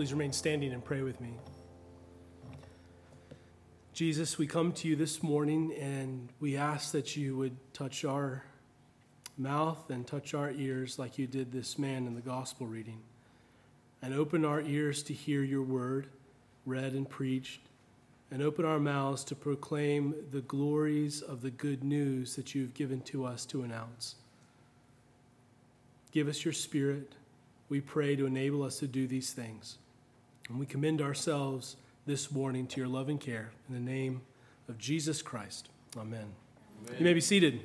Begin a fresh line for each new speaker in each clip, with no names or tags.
Please remain standing and pray with me. Jesus, we come to you this morning and we ask that you would touch our mouth and touch our ears like you did this man in the gospel reading, and open our ears to hear your word read and preached, and open our mouths to proclaim the glories of the good news that you've given to us to announce. Give us your spirit, we pray, to enable us to do these things. And we commend ourselves this morning to your loving care. In the name of Jesus Christ. Amen. Amen. You may be seated.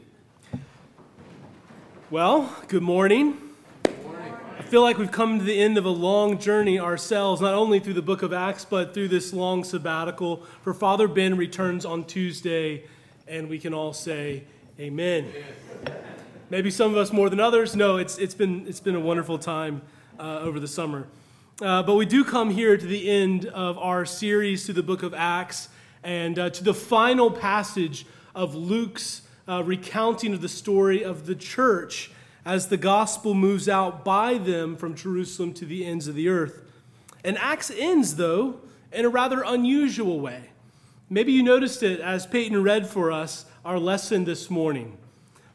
Well, good morning. I feel like we've come to the end of a long journey ourselves, not only through the book of Acts, but through this long sabbatical. For Father Ben returns on Tuesday, and we can all say, Amen. Amen. Maybe some of us more than others. No, it's, it's, been, it's been a wonderful time uh, over the summer. Uh, but we do come here to the end of our series through the book of Acts and uh, to the final passage of Luke's uh, recounting of the story of the church as the gospel moves out by them from Jerusalem to the ends of the earth. And Acts ends, though, in a rather unusual way. Maybe you noticed it as Peyton read for us our lesson this morning.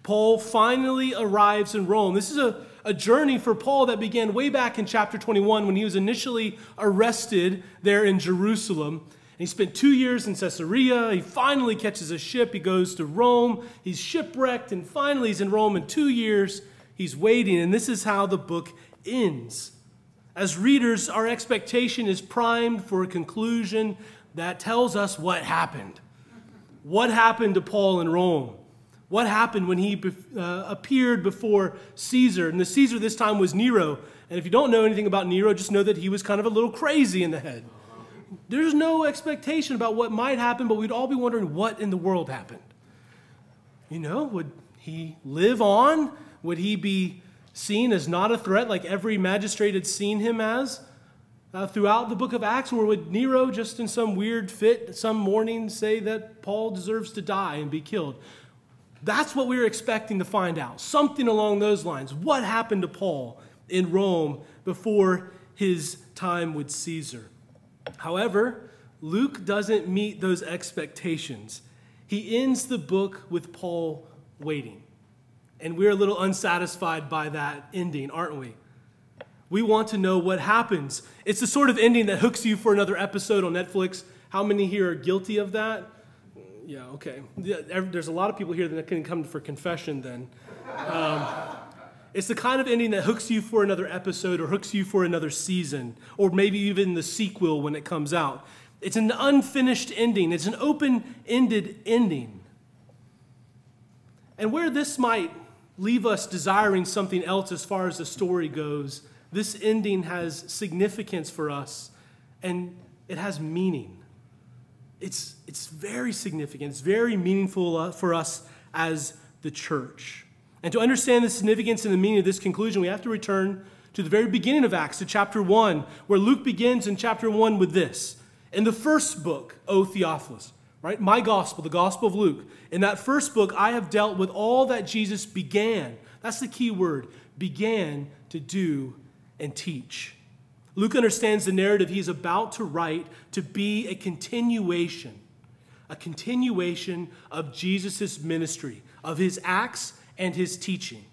Paul finally arrives in Rome. This is a a journey for Paul that began way back in chapter 21 when he was initially arrested there in Jerusalem. And he spent two years in Caesarea. He finally catches a ship. He goes to Rome. He's shipwrecked, and finally he's in Rome in two years. He's waiting, and this is how the book ends. As readers, our expectation is primed for a conclusion that tells us what happened. What happened to Paul in Rome? What happened when he uh, appeared before Caesar? And the Caesar this time was Nero. And if you don't know anything about Nero, just know that he was kind of a little crazy in the head. There's no expectation about what might happen, but we'd all be wondering what in the world happened. You know, would he live on? Would he be seen as not a threat like every magistrate had seen him as? Uh, throughout the book of Acts, or would Nero, just in some weird fit, some morning say that Paul deserves to die and be killed? That's what we were expecting to find out. Something along those lines. What happened to Paul in Rome before his time with Caesar? However, Luke doesn't meet those expectations. He ends the book with Paul waiting. And we're a little unsatisfied by that ending, aren't we? We want to know what happens. It's the sort of ending that hooks you for another episode on Netflix. How many here are guilty of that? Yeah, okay. There's a lot of people here that can come for confession then. Um, it's the kind of ending that hooks you for another episode or hooks you for another season, or maybe even the sequel when it comes out. It's an unfinished ending, it's an open ended ending. And where this might leave us desiring something else as far as the story goes, this ending has significance for us and it has meaning it's, it's very significant, it's very meaningful uh, for us as the church. And to understand the significance and the meaning of this conclusion, we have to return to the very beginning of Acts, to chapter 1, where Luke begins in chapter 1 with this. In the first book, O Theophilus, right? My gospel, the gospel of Luke. In that first book, I have dealt with all that Jesus began. That's the key word began to do and teach. Luke understands the narrative he's about to write to be a continuation, a continuation of Jesus' ministry, of his acts and his teaching.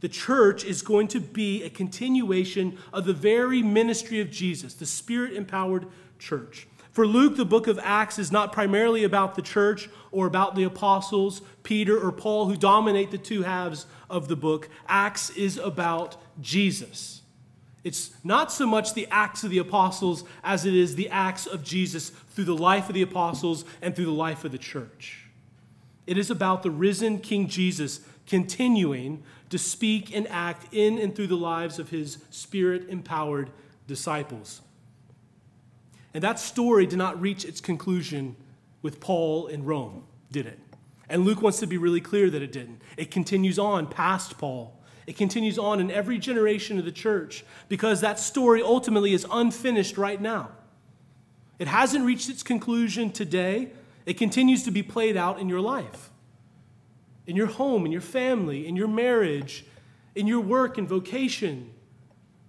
The church is going to be a continuation of the very ministry of Jesus, the spirit empowered church. For Luke, the book of Acts is not primarily about the church or about the apostles, Peter or Paul, who dominate the two halves of the book. Acts is about Jesus. It's not so much the acts of the apostles as it is the acts of Jesus through the life of the apostles and through the life of the church. It is about the risen King Jesus continuing to speak and act in and through the lives of his spirit empowered disciples. And that story did not reach its conclusion with Paul in Rome, did it? And Luke wants to be really clear that it didn't. It continues on past Paul it continues on in every generation of the church because that story ultimately is unfinished right now. It hasn't reached its conclusion today. It continues to be played out in your life, in your home, in your family, in your marriage, in your work and vocation,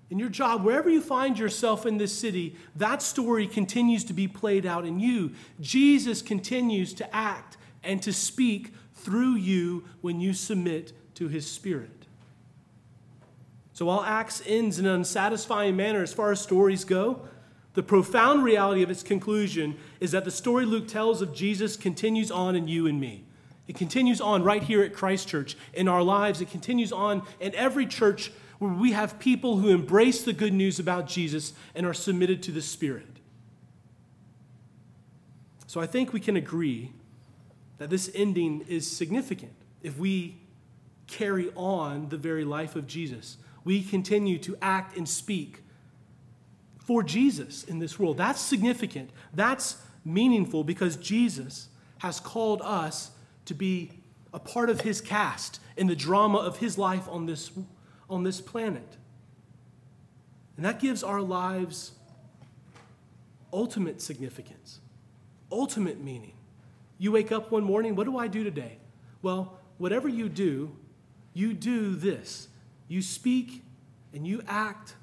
in your job, wherever you find yourself in this city, that story continues to be played out in you. Jesus continues to act and to speak through you when you submit to his spirit. So while Acts ends in an unsatisfying manner as far as stories go, the profound reality of its conclusion is that the story Luke tells of Jesus continues on in you and me. It continues on right here at Christ Church in our lives. It continues on in every church where we have people who embrace the good news about Jesus and are submitted to the Spirit. So I think we can agree that this ending is significant if we carry on the very life of Jesus. We continue to act and speak for Jesus in this world. That's significant. That's meaningful because Jesus has called us to be a part of his cast in the drama of his life on this, on this planet. And that gives our lives ultimate significance, ultimate meaning. You wake up one morning, what do I do today? Well, whatever you do, you do this. You speak and you act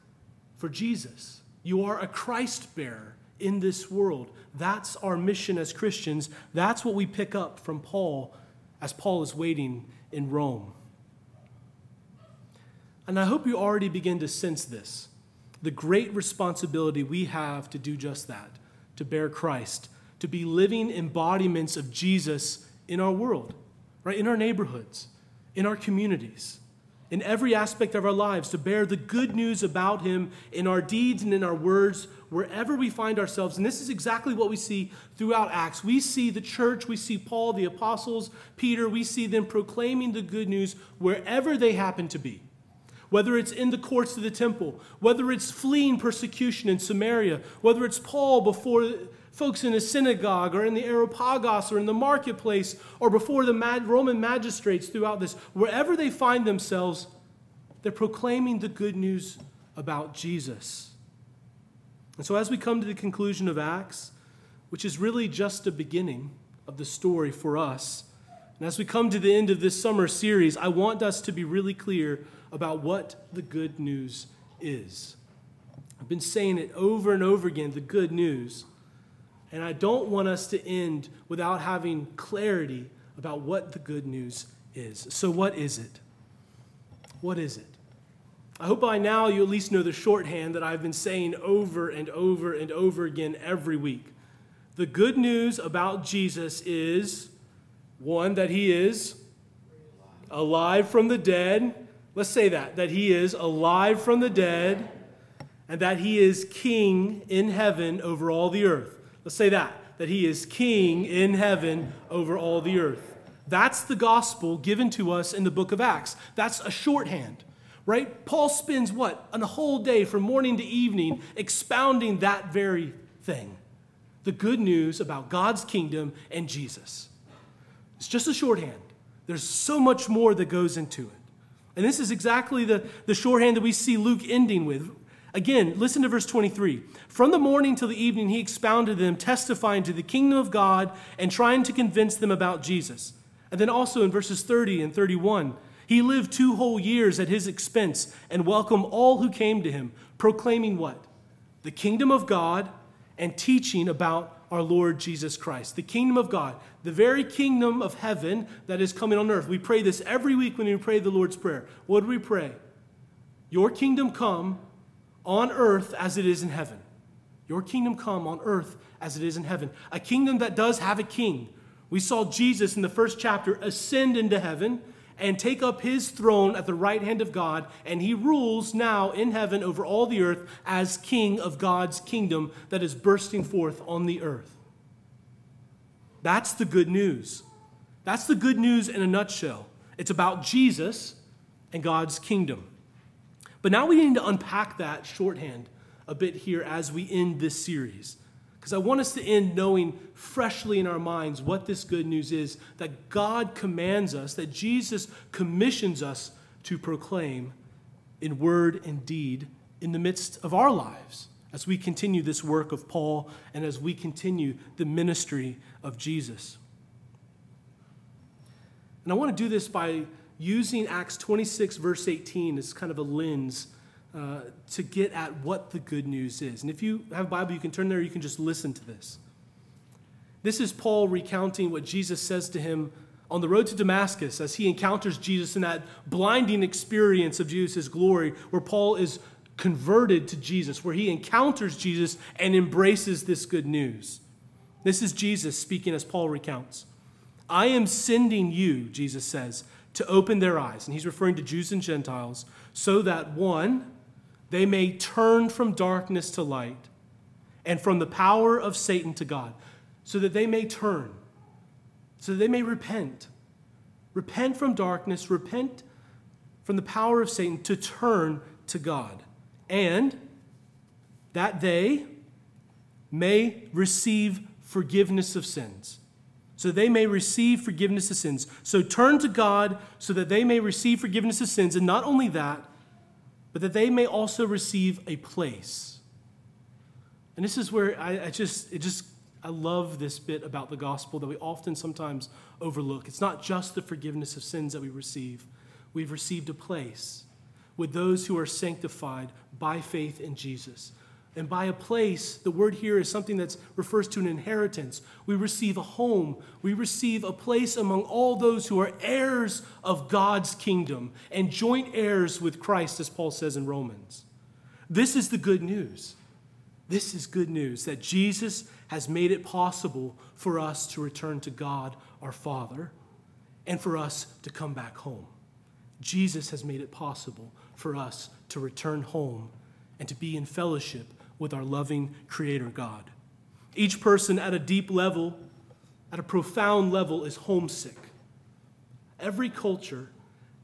for Jesus. You are a Christ bearer in this world. That's our mission as Christians. That's what we pick up from Paul as Paul is waiting in Rome. And I hope you already begin to sense this the great responsibility we have to do just that, to bear Christ, to be living embodiments of Jesus in our world, right? In our neighborhoods, in our communities, in every aspect of our lives, to bear the good news about Him in our deeds and in our words, wherever we find ourselves. And this is exactly what we see throughout Acts. We see the church, we see Paul, the apostles, Peter, we see them proclaiming the good news wherever they happen to be whether it's in the courts of the temple, whether it's fleeing persecution in Samaria, whether it's Paul before folks in a synagogue or in the Areopagus or in the marketplace or before the Roman magistrates throughout this, wherever they find themselves, they're proclaiming the good news about Jesus. And so, as we come to the conclusion of Acts, which is really just a beginning of the story for us, and as we come to the end of this summer series, I want us to be really clear about what the good news is. I've been saying it over and over again the good news. And I don't want us to end without having clarity about what the good news is. So, what is it? What is it? I hope by now you at least know the shorthand that I've been saying over and over and over again every week. The good news about Jesus is one, that he is alive from the dead. Let's say that, that he is alive from the dead and that he is king in heaven over all the earth. Let's say that, that he is king in heaven over all the earth. That's the gospel given to us in the book of Acts. That's a shorthand, right? Paul spends what? A whole day from morning to evening expounding that very thing the good news about God's kingdom and Jesus. It's just a shorthand. There's so much more that goes into it. And this is exactly the, the shorthand that we see Luke ending with. Again, listen to verse 23. From the morning till the evening, he expounded them, testifying to the kingdom of God and trying to convince them about Jesus. And then also in verses 30 and 31, he lived two whole years at his expense and welcomed all who came to him, proclaiming what? The kingdom of God and teaching about our Lord Jesus Christ. The kingdom of God, the very kingdom of heaven that is coming on earth. We pray this every week when we pray the Lord's Prayer. What do we pray? Your kingdom come on earth as it is in heaven. Your kingdom come on earth as it is in heaven. A kingdom that does have a king. We saw Jesus in the first chapter ascend into heaven and take up his throne at the right hand of God, and he rules now in heaven over all the earth as king of God's kingdom that is bursting forth on the earth. That's the good news. That's the good news in a nutshell. It's about Jesus and God's kingdom. But now we need to unpack that shorthand a bit here as we end this series. Because I want us to end knowing freshly in our minds what this good news is that God commands us, that Jesus commissions us to proclaim in word and deed in the midst of our lives as we continue this work of Paul and as we continue the ministry of Jesus. And I want to do this by using Acts 26, verse 18, as kind of a lens uh, to get at what the good news is. And if you have a Bible, you can turn there, you can just listen to this. This is Paul recounting what Jesus says to him on the road to Damascus as he encounters Jesus in that blinding experience of Jesus' glory, where Paul is converted to Jesus, where he encounters Jesus and embraces this good news. This is Jesus speaking as Paul recounts. I am sending you, Jesus says, to open their eyes. And he's referring to Jews and Gentiles, so that one, they may turn from darkness to light and from the power of Satan to God, so that they may turn, so that they may repent. Repent from darkness, repent from the power of Satan to turn to God, and that they may receive forgiveness of sins. So they may receive forgiveness of sins. So turn to God so that they may receive forgiveness of sins. And not only that, but that they may also receive a place. And this is where I, I just, it just, I love this bit about the gospel that we often sometimes overlook. It's not just the forgiveness of sins that we receive, we've received a place with those who are sanctified by faith in Jesus. And by a place, the word here is something that refers to an inheritance. We receive a home. We receive a place among all those who are heirs of God's kingdom and joint heirs with Christ, as Paul says in Romans. This is the good news. This is good news that Jesus has made it possible for us to return to God our Father and for us to come back home. Jesus has made it possible for us to return home and to be in fellowship with our loving Creator God. Each person at a deep level, at a profound level, is homesick. Every culture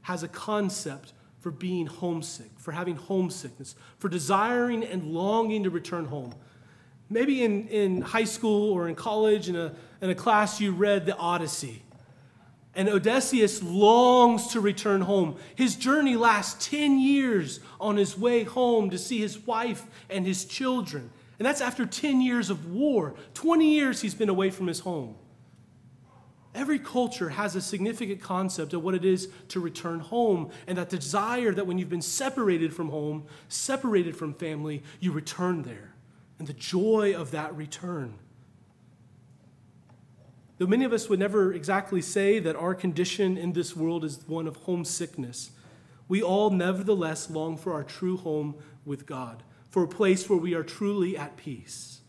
has a concept for being homesick, for having homesickness, for desiring and longing to return home. Maybe in, in high school or in college, in a, in a class, you read the Odyssey. And Odysseus longs to return home. His journey lasts 10 years on his way home to see his wife and his children. And that's after 10 years of war. 20 years he's been away from his home. Every culture has a significant concept of what it is to return home, and that desire that when you've been separated from home, separated from family, you return there, and the joy of that return. Though many of us would never exactly say that our condition in this world is one of homesickness, we all nevertheless long for our true home with God, for a place where we are truly at peace,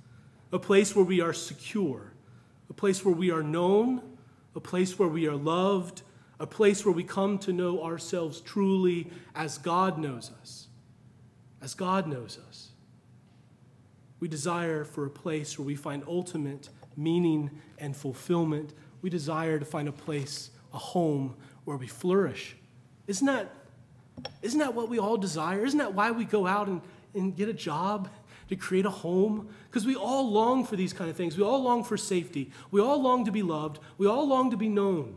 a place where we are secure, a place where we are known, a place where we are loved, a place where we come to know ourselves truly as God knows us, as God knows us. We desire for a place where we find ultimate meaning and fulfillment. We desire to find a place, a home where we flourish. Isn't that, isn't that what we all desire? Isn't that why we go out and, and get a job? To create a home? Because we all long for these kind of things. We all long for safety. We all long to be loved. We all long to be known.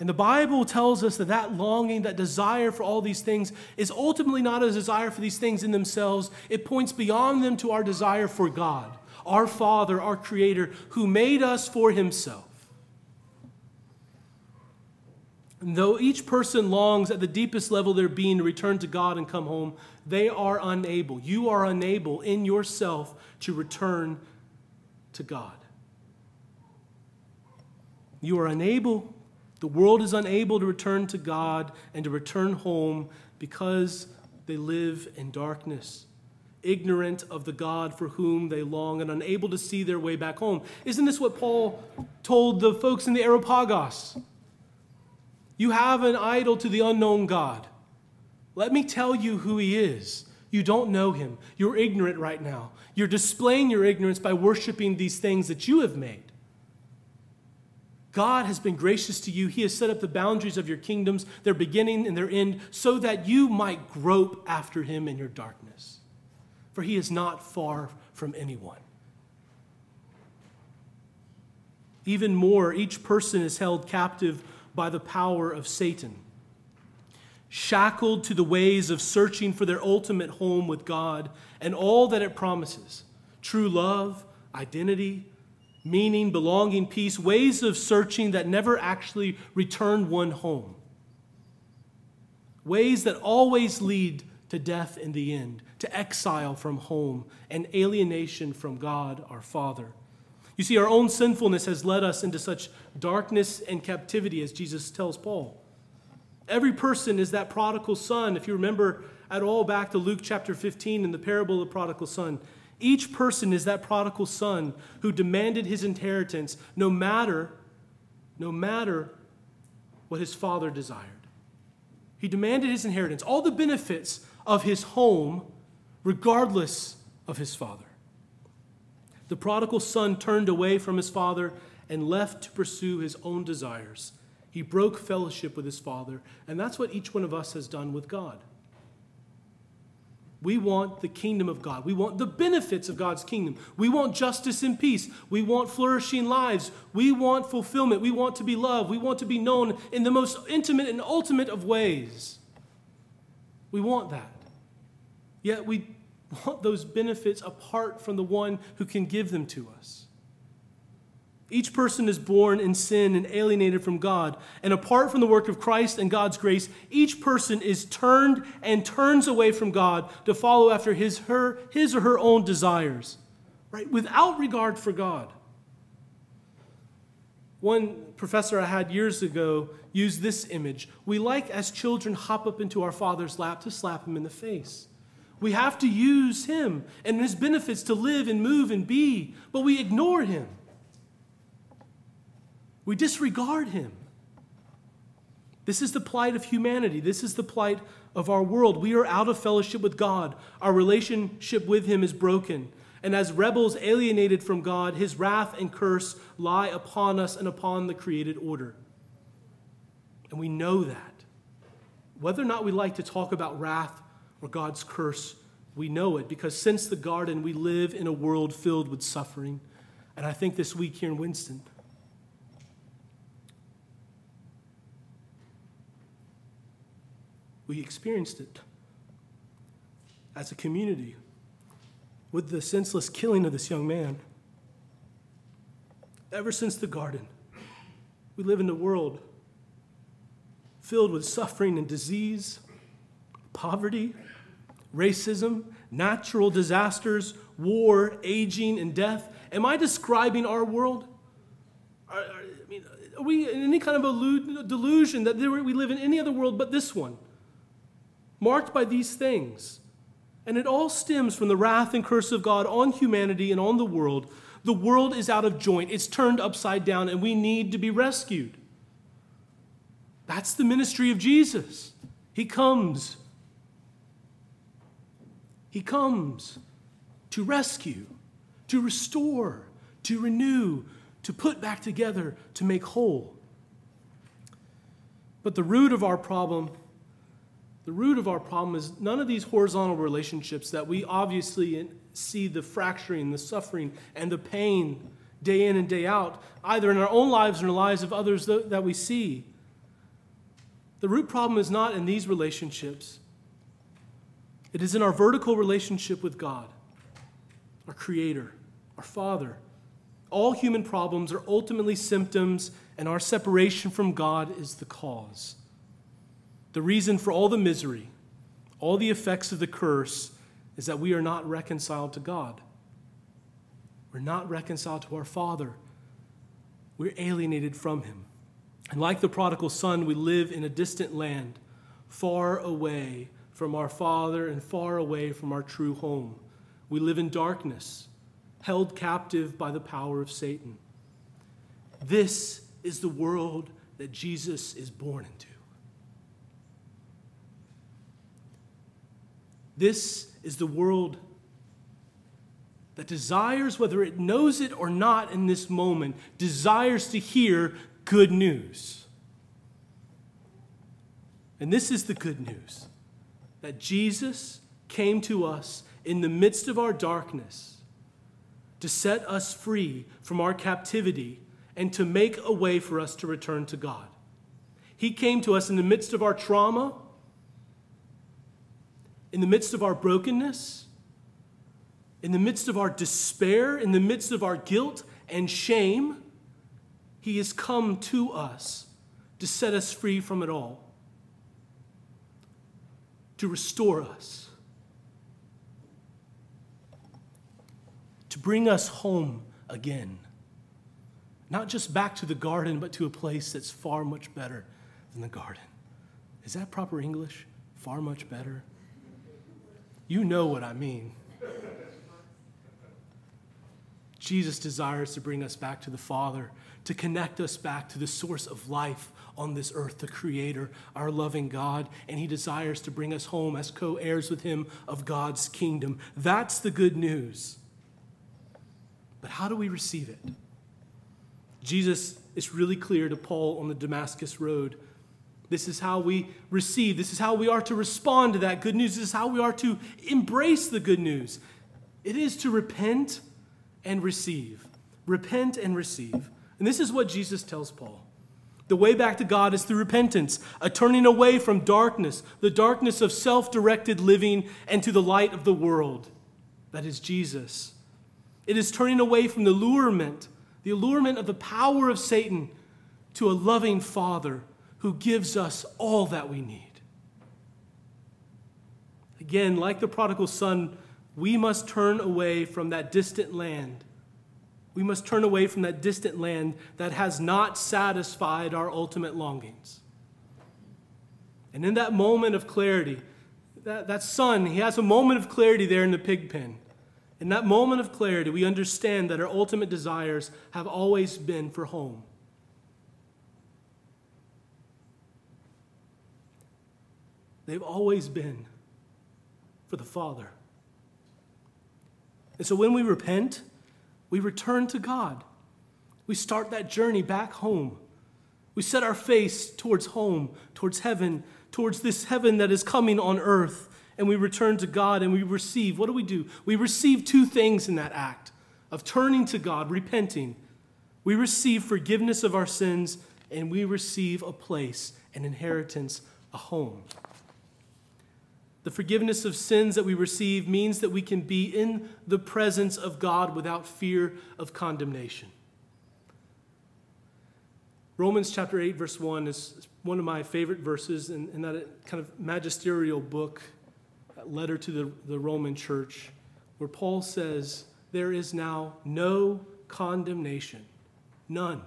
And the Bible tells us that that longing, that desire for all these things, is ultimately not a desire for these things in themselves. It points beyond them to our desire for God our Father, our Creator, who made us for Himself. And though each person longs at the deepest level of their being to return to God and come home, they are unable. You are unable in yourself to return to God. You are unable, the world is unable to return to God and to return home because they live in darkness ignorant of the God for whom they long and unable to see their way back home. Isn't this what Paul told the folks in the Areopagus? You have an idol to the unknown God. Let me tell you who he is. You don't know him. You're ignorant right now. You're displaying your ignorance by worshiping these things that you have made. God has been gracious to you. He has set up the boundaries of your kingdoms, their beginning and their end, so that you might grope after him in your darkness for he is not far from anyone. Even more, each person is held captive by the power of Satan, shackled to the ways of searching for their ultimate home with God and all that it promises true love, identity, meaning, belonging, peace, ways of searching that never actually return one home. ways that always lead to death in the end, to exile from home and alienation from God our Father. You see, our own sinfulness has led us into such darkness and captivity, as Jesus tells Paul. Every person is that prodigal son. If you remember at all back to Luke chapter 15 in the parable of the prodigal son, each person is that prodigal son who demanded his inheritance no matter, no matter what his father desired. He demanded his inheritance, all the benefits of his home, regardless of his father. The prodigal son turned away from his father and left to pursue his own desires. He broke fellowship with his father, and that's what each one of us has done with God. We want the kingdom of God. We want the benefits of God's kingdom. We want justice and peace. We want flourishing lives. We want fulfillment. We want to be loved. We want to be known in the most intimate and ultimate of ways. We want that. Yet we want those benefits apart from the one who can give them to us. Each person is born in sin and alienated from God. And apart from the work of Christ and God's grace, each person is turned and turns away from God to follow after his, her, his or her own desires, right? Without regard for God. One professor I had years ago used this image. We like, as children, hop up into our father's lap to slap him in the face. We have to use him and his benefits to live and move and be, but we ignore him. We disregard him. This is the plight of humanity. This is the plight of our world. We are out of fellowship with God. Our relationship with him is broken. And as rebels alienated from God, his wrath and curse lie upon us and upon the created order. And we know that. Whether or not we like to talk about wrath or God's curse, we know it because since the garden, we live in a world filled with suffering. And I think this week here in Winston, we experienced it as a community with the senseless killing of this young man. Ever since the garden, we live in a world filled with suffering and disease, poverty, racism, natural disasters, war, aging, and death. Am I describing our world? Are, are, I mean, are we in any kind of a delusion that we live in any other world but this one? marked by these things. And it all stems from the wrath and curse of God on humanity and on the world. The world is out of joint, it's turned upside down, and we need to be rescued. That's the ministry of Jesus. He comes. He comes to rescue, to restore, to renew, to put back together, to make whole. But the root of our problem the root of our problem is none of these horizontal relationships that we obviously see the fracturing, the suffering, and the pain day in and day out, either in our own lives or in the lives of others that we see. The root problem is not in these relationships, it is in our vertical relationship with God, our Creator, our Father. All human problems are ultimately symptoms, and our separation from God is the cause. The reason for all the misery, all the effects of the curse, is that we are not reconciled to God. We're not reconciled to our Father. We're alienated from Him. And like the prodigal son, we live in a distant land, far away from our Father and far away from our true home. We live in darkness, held captive by the power of Satan. This is the world that Jesus is born into. This is the world that desires, whether it knows it or not in this moment, desires to hear good news. And this is the good news that Jesus came to us in the midst of our darkness to set us free from our captivity and to make a way for us to return to God. He came to us in the midst of our trauma in the midst of our brokenness, in the midst of our despair, in the midst of our guilt and shame, He has come to us to set us free from it all. To restore us, to bring us home again. Not just back to the garden, but to a place that's far much better than the garden. Is that proper English? Far much better? You know what I mean. Jesus desires to bring us back to the Father, to connect us back to the source of life on this earth, the Creator, our loving God, and He desires to bring us home as co heirs with Him of God's kingdom. That's the good news. But how do we receive it? Jesus is really clear to Paul on the Damascus Road. This is how we receive. This is how we are to respond to that good news. This is how we are to embrace the good news. It is to repent and receive. Repent and receive. And this is what Jesus tells Paul. The way back to God is through repentance, a turning away from darkness, the darkness of self directed living, and to the light of the world. That is Jesus. It is turning away from the allurement, the allurement of the power of Satan, to a loving Father who gives us all that we need. Again, like the prodigal son, we must turn away from that distant land. We must turn away from that distant land that has not satisfied our ultimate longings. And in that moment of clarity, that, that son, he has a moment of clarity there in the pig pen. In that moment of clarity, we understand that our ultimate desires have always been for home. They've always been for the Father. And so when we repent, we return to God. We start that journey back home. We set our face towards home, towards heaven, towards this heaven that is coming on earth. And we return to God and we receive. What do we do? We receive two things in that act of turning to God, repenting. We receive forgiveness of our sins and we receive a place, an inheritance, a home. The forgiveness of sins that we receive means that we can be in the presence of God without fear of condemnation. Romans chapter 8, verse 1 is one of my favorite verses in, in that kind of magisterial book, letter to the, the Roman church, where Paul says, There is now no condemnation, none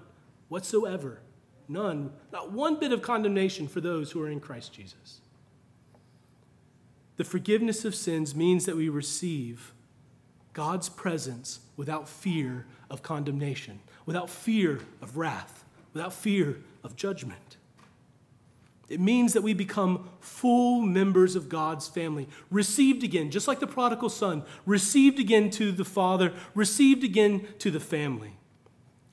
whatsoever, none, not one bit of condemnation for those who are in Christ Jesus. The forgiveness of sins means that we receive God's presence without fear of condemnation, without fear of wrath, without fear of judgment. It means that we become full members of God's family, received again, just like the prodigal son, received again to the Father, received again to the family.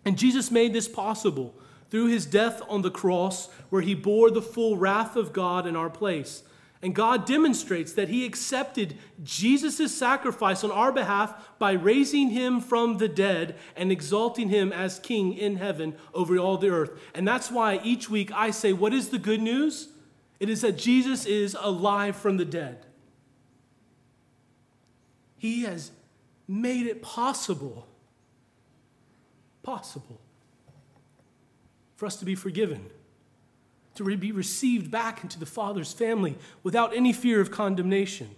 And Jesus made this possible through his death on the cross, where he bore the full wrath of God in our place. And God demonstrates that He accepted Jesus' sacrifice on our behalf by raising Him from the dead and exalting Him as King in heaven over all the earth. And that's why each week I say, What is the good news? It is that Jesus is alive from the dead. He has made it possible, possible, for us to be forgiven to be received back into the Father's family without any fear of condemnation.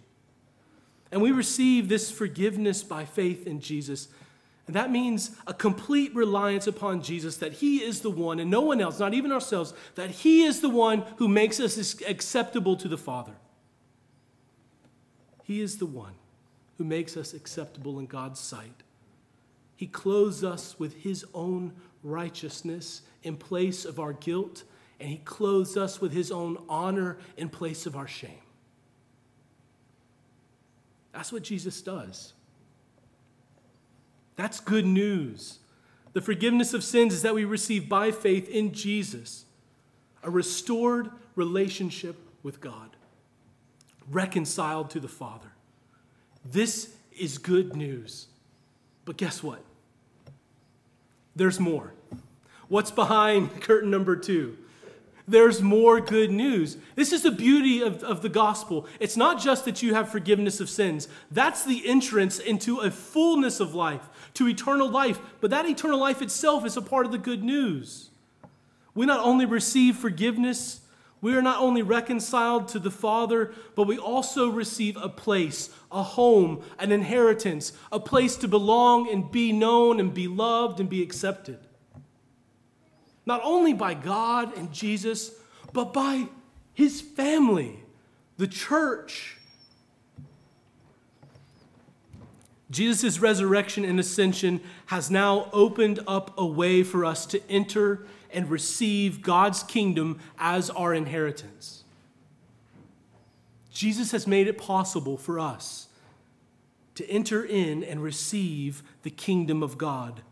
And we receive this forgiveness by faith in Jesus. And that means a complete reliance upon Jesus, that He is the one, and no one else, not even ourselves, that He is the one who makes us acceptable to the Father. He is the one who makes us acceptable in God's sight. He clothes us with His own righteousness in place of our guilt and he clothes us with his own honor in place of our shame. That's what Jesus does. That's good news. The forgiveness of sins is that we receive by faith in Jesus a restored relationship with God, reconciled to the Father. This is good news. But guess what? There's more. What's behind curtain number two? There's more good news. This is the beauty of, of the gospel. It's not just that you have forgiveness of sins, that's the entrance into a fullness of life, to eternal life. But that eternal life itself is a part of the good news. We not only receive forgiveness, We are not only reconciled to the Father, but we also receive a place, a home, an inheritance, a place to belong and be known and be loved and be accepted. Not only by God and Jesus, but by his family, the church. Jesus' resurrection and ascension has now opened up a way for us to enter and receive God's kingdom as our inheritance. Jesus has made it possible for us to enter in and receive the kingdom of God.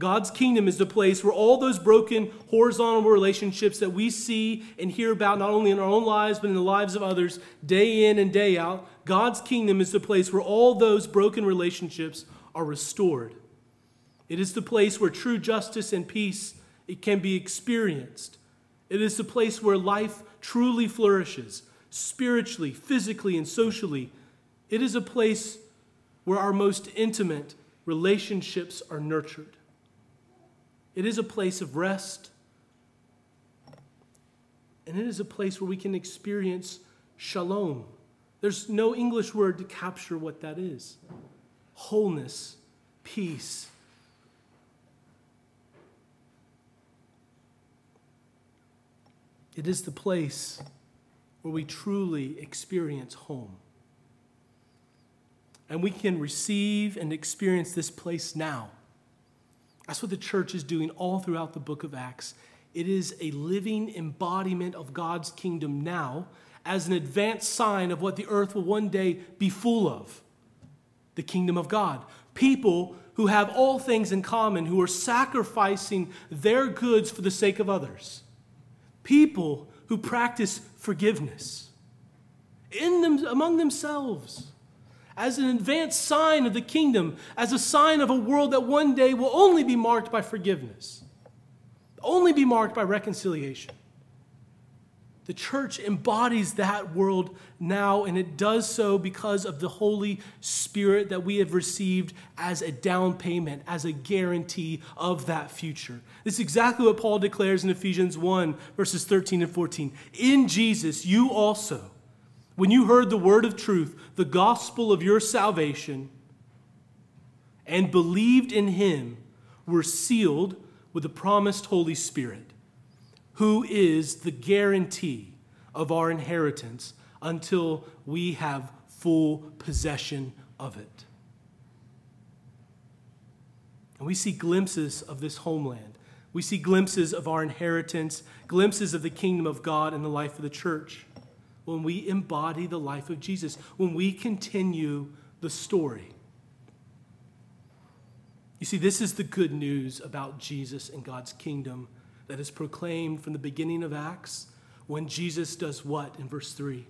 God's kingdom is the place where all those broken horizontal relationships that we see and hear about, not only in our own lives, but in the lives of others, day in and day out, God's kingdom is the place where all those broken relationships are restored. It is the place where true justice and peace it can be experienced. It is the place where life truly flourishes, spiritually, physically, and socially. It is a place where our most intimate relationships are nurtured. It is a place of rest. And it is a place where we can experience shalom. There's no English word to capture what that is wholeness, peace. It is the place where we truly experience home. And we can receive and experience this place now. That's what the church is doing all throughout the book of Acts. It is a living embodiment of God's kingdom now as an advanced sign of what the earth will one day be full of the kingdom of God. People who have all things in common, who are sacrificing their goods for the sake of others. People who practice forgiveness in them, among themselves as an advanced sign of the kingdom, as a sign of a world that one day will only be marked by forgiveness, only be marked by reconciliation. The church embodies that world now, and it does so because of the Holy Spirit that we have received as a down payment, as a guarantee of that future. This is exactly what Paul declares in Ephesians 1, verses 13 and 14. In Jesus, you also when you heard the word of truth, the gospel of your salvation, and believed in him, were sealed with the promised Holy Spirit, who is the guarantee of our inheritance until we have full possession of it. And we see glimpses of this homeland. We see glimpses of our inheritance, glimpses of the kingdom of God and the life of the church when we embody the life of Jesus, when we continue the story. You see, this is the good news about Jesus and God's kingdom that is proclaimed from the beginning of Acts when Jesus does what in verse 3?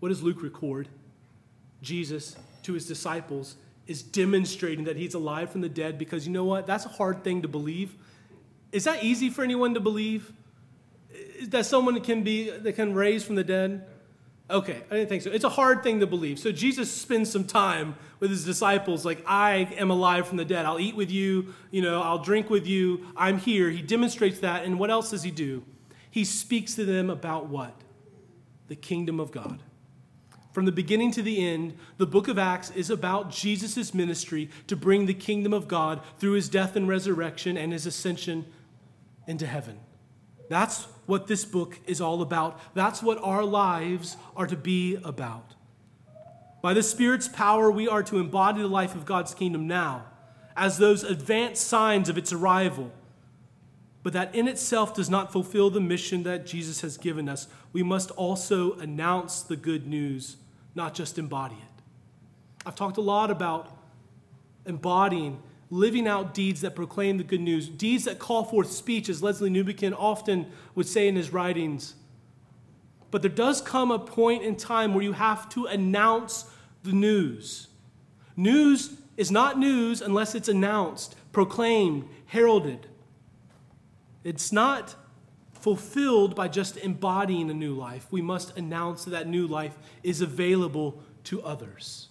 What does Luke record? Jesus, to his disciples, is demonstrating that he's alive from the dead because you know what? That's a hard thing to believe. Is that easy for anyone to believe? That someone can be that can raise from the dead? Okay, I didn't think so. It's a hard thing to believe. So Jesus spends some time with his disciples, like, I am alive from the dead. I'll eat with you, you know, I'll drink with you. I'm here. He demonstrates that. And what else does he do? He speaks to them about what? The kingdom of God. From the beginning to the end, the book of Acts is about Jesus' ministry to bring the kingdom of God through his death and resurrection and his ascension into heaven. That's what this book is all about. That's what our lives are to be about. By the Spirit's power, we are to embody the life of God's kingdom now as those advanced signs of its arrival. But that in itself does not fulfill the mission that Jesus has given us. We must also announce the good news, not just embody it. I've talked a lot about embodying living out deeds that proclaim the good news, deeds that call forth speech, as Lesslie Newbigin often would say in his writings. But there does come a point in time where you have to announce the news. News is not news unless it's announced, proclaimed, heralded. It's not fulfilled by just embodying a new life. We must announce that that new life is available to others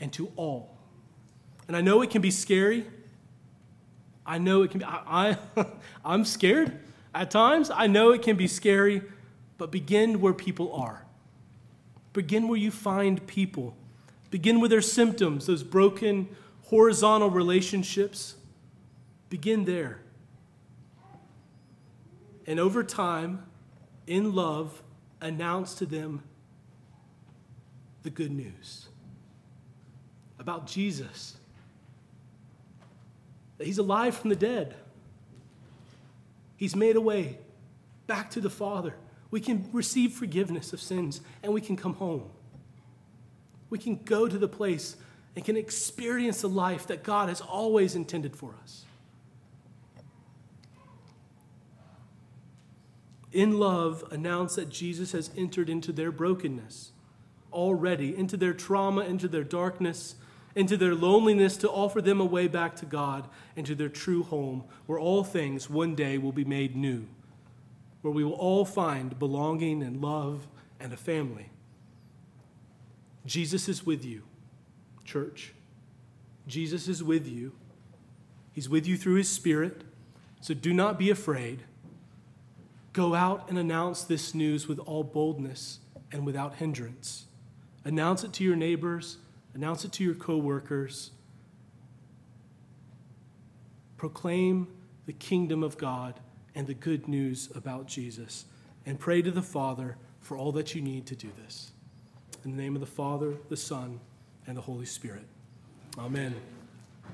and to all. And I know it can be scary. I know it can be, I, I, I'm scared at times. I know it can be scary, but begin where people are. Begin where you find people. Begin with their symptoms, those broken horizontal relationships. Begin there. And over time, in love, announce to them the good news about Jesus that he's alive from the dead. He's made a way back to the Father. We can receive forgiveness of sins and we can come home. We can go to the place and can experience the life that God has always intended for us. In love, announce that Jesus has entered into their brokenness already, into their trauma, into their darkness, into their loneliness to offer them a way back to God and to their true home, where all things one day will be made new, where we will all find belonging and love and a family. Jesus is with you, church. Jesus is with you. He's with you through his Spirit. So do not be afraid. Go out and announce this news with all boldness and without hindrance. Announce it to your neighbors, announce it to your coworkers. Proclaim the kingdom of God and the good news about Jesus. And pray to the Father for all that you need to do this. In the name of the Father, the Son, and the Holy Spirit. Amen.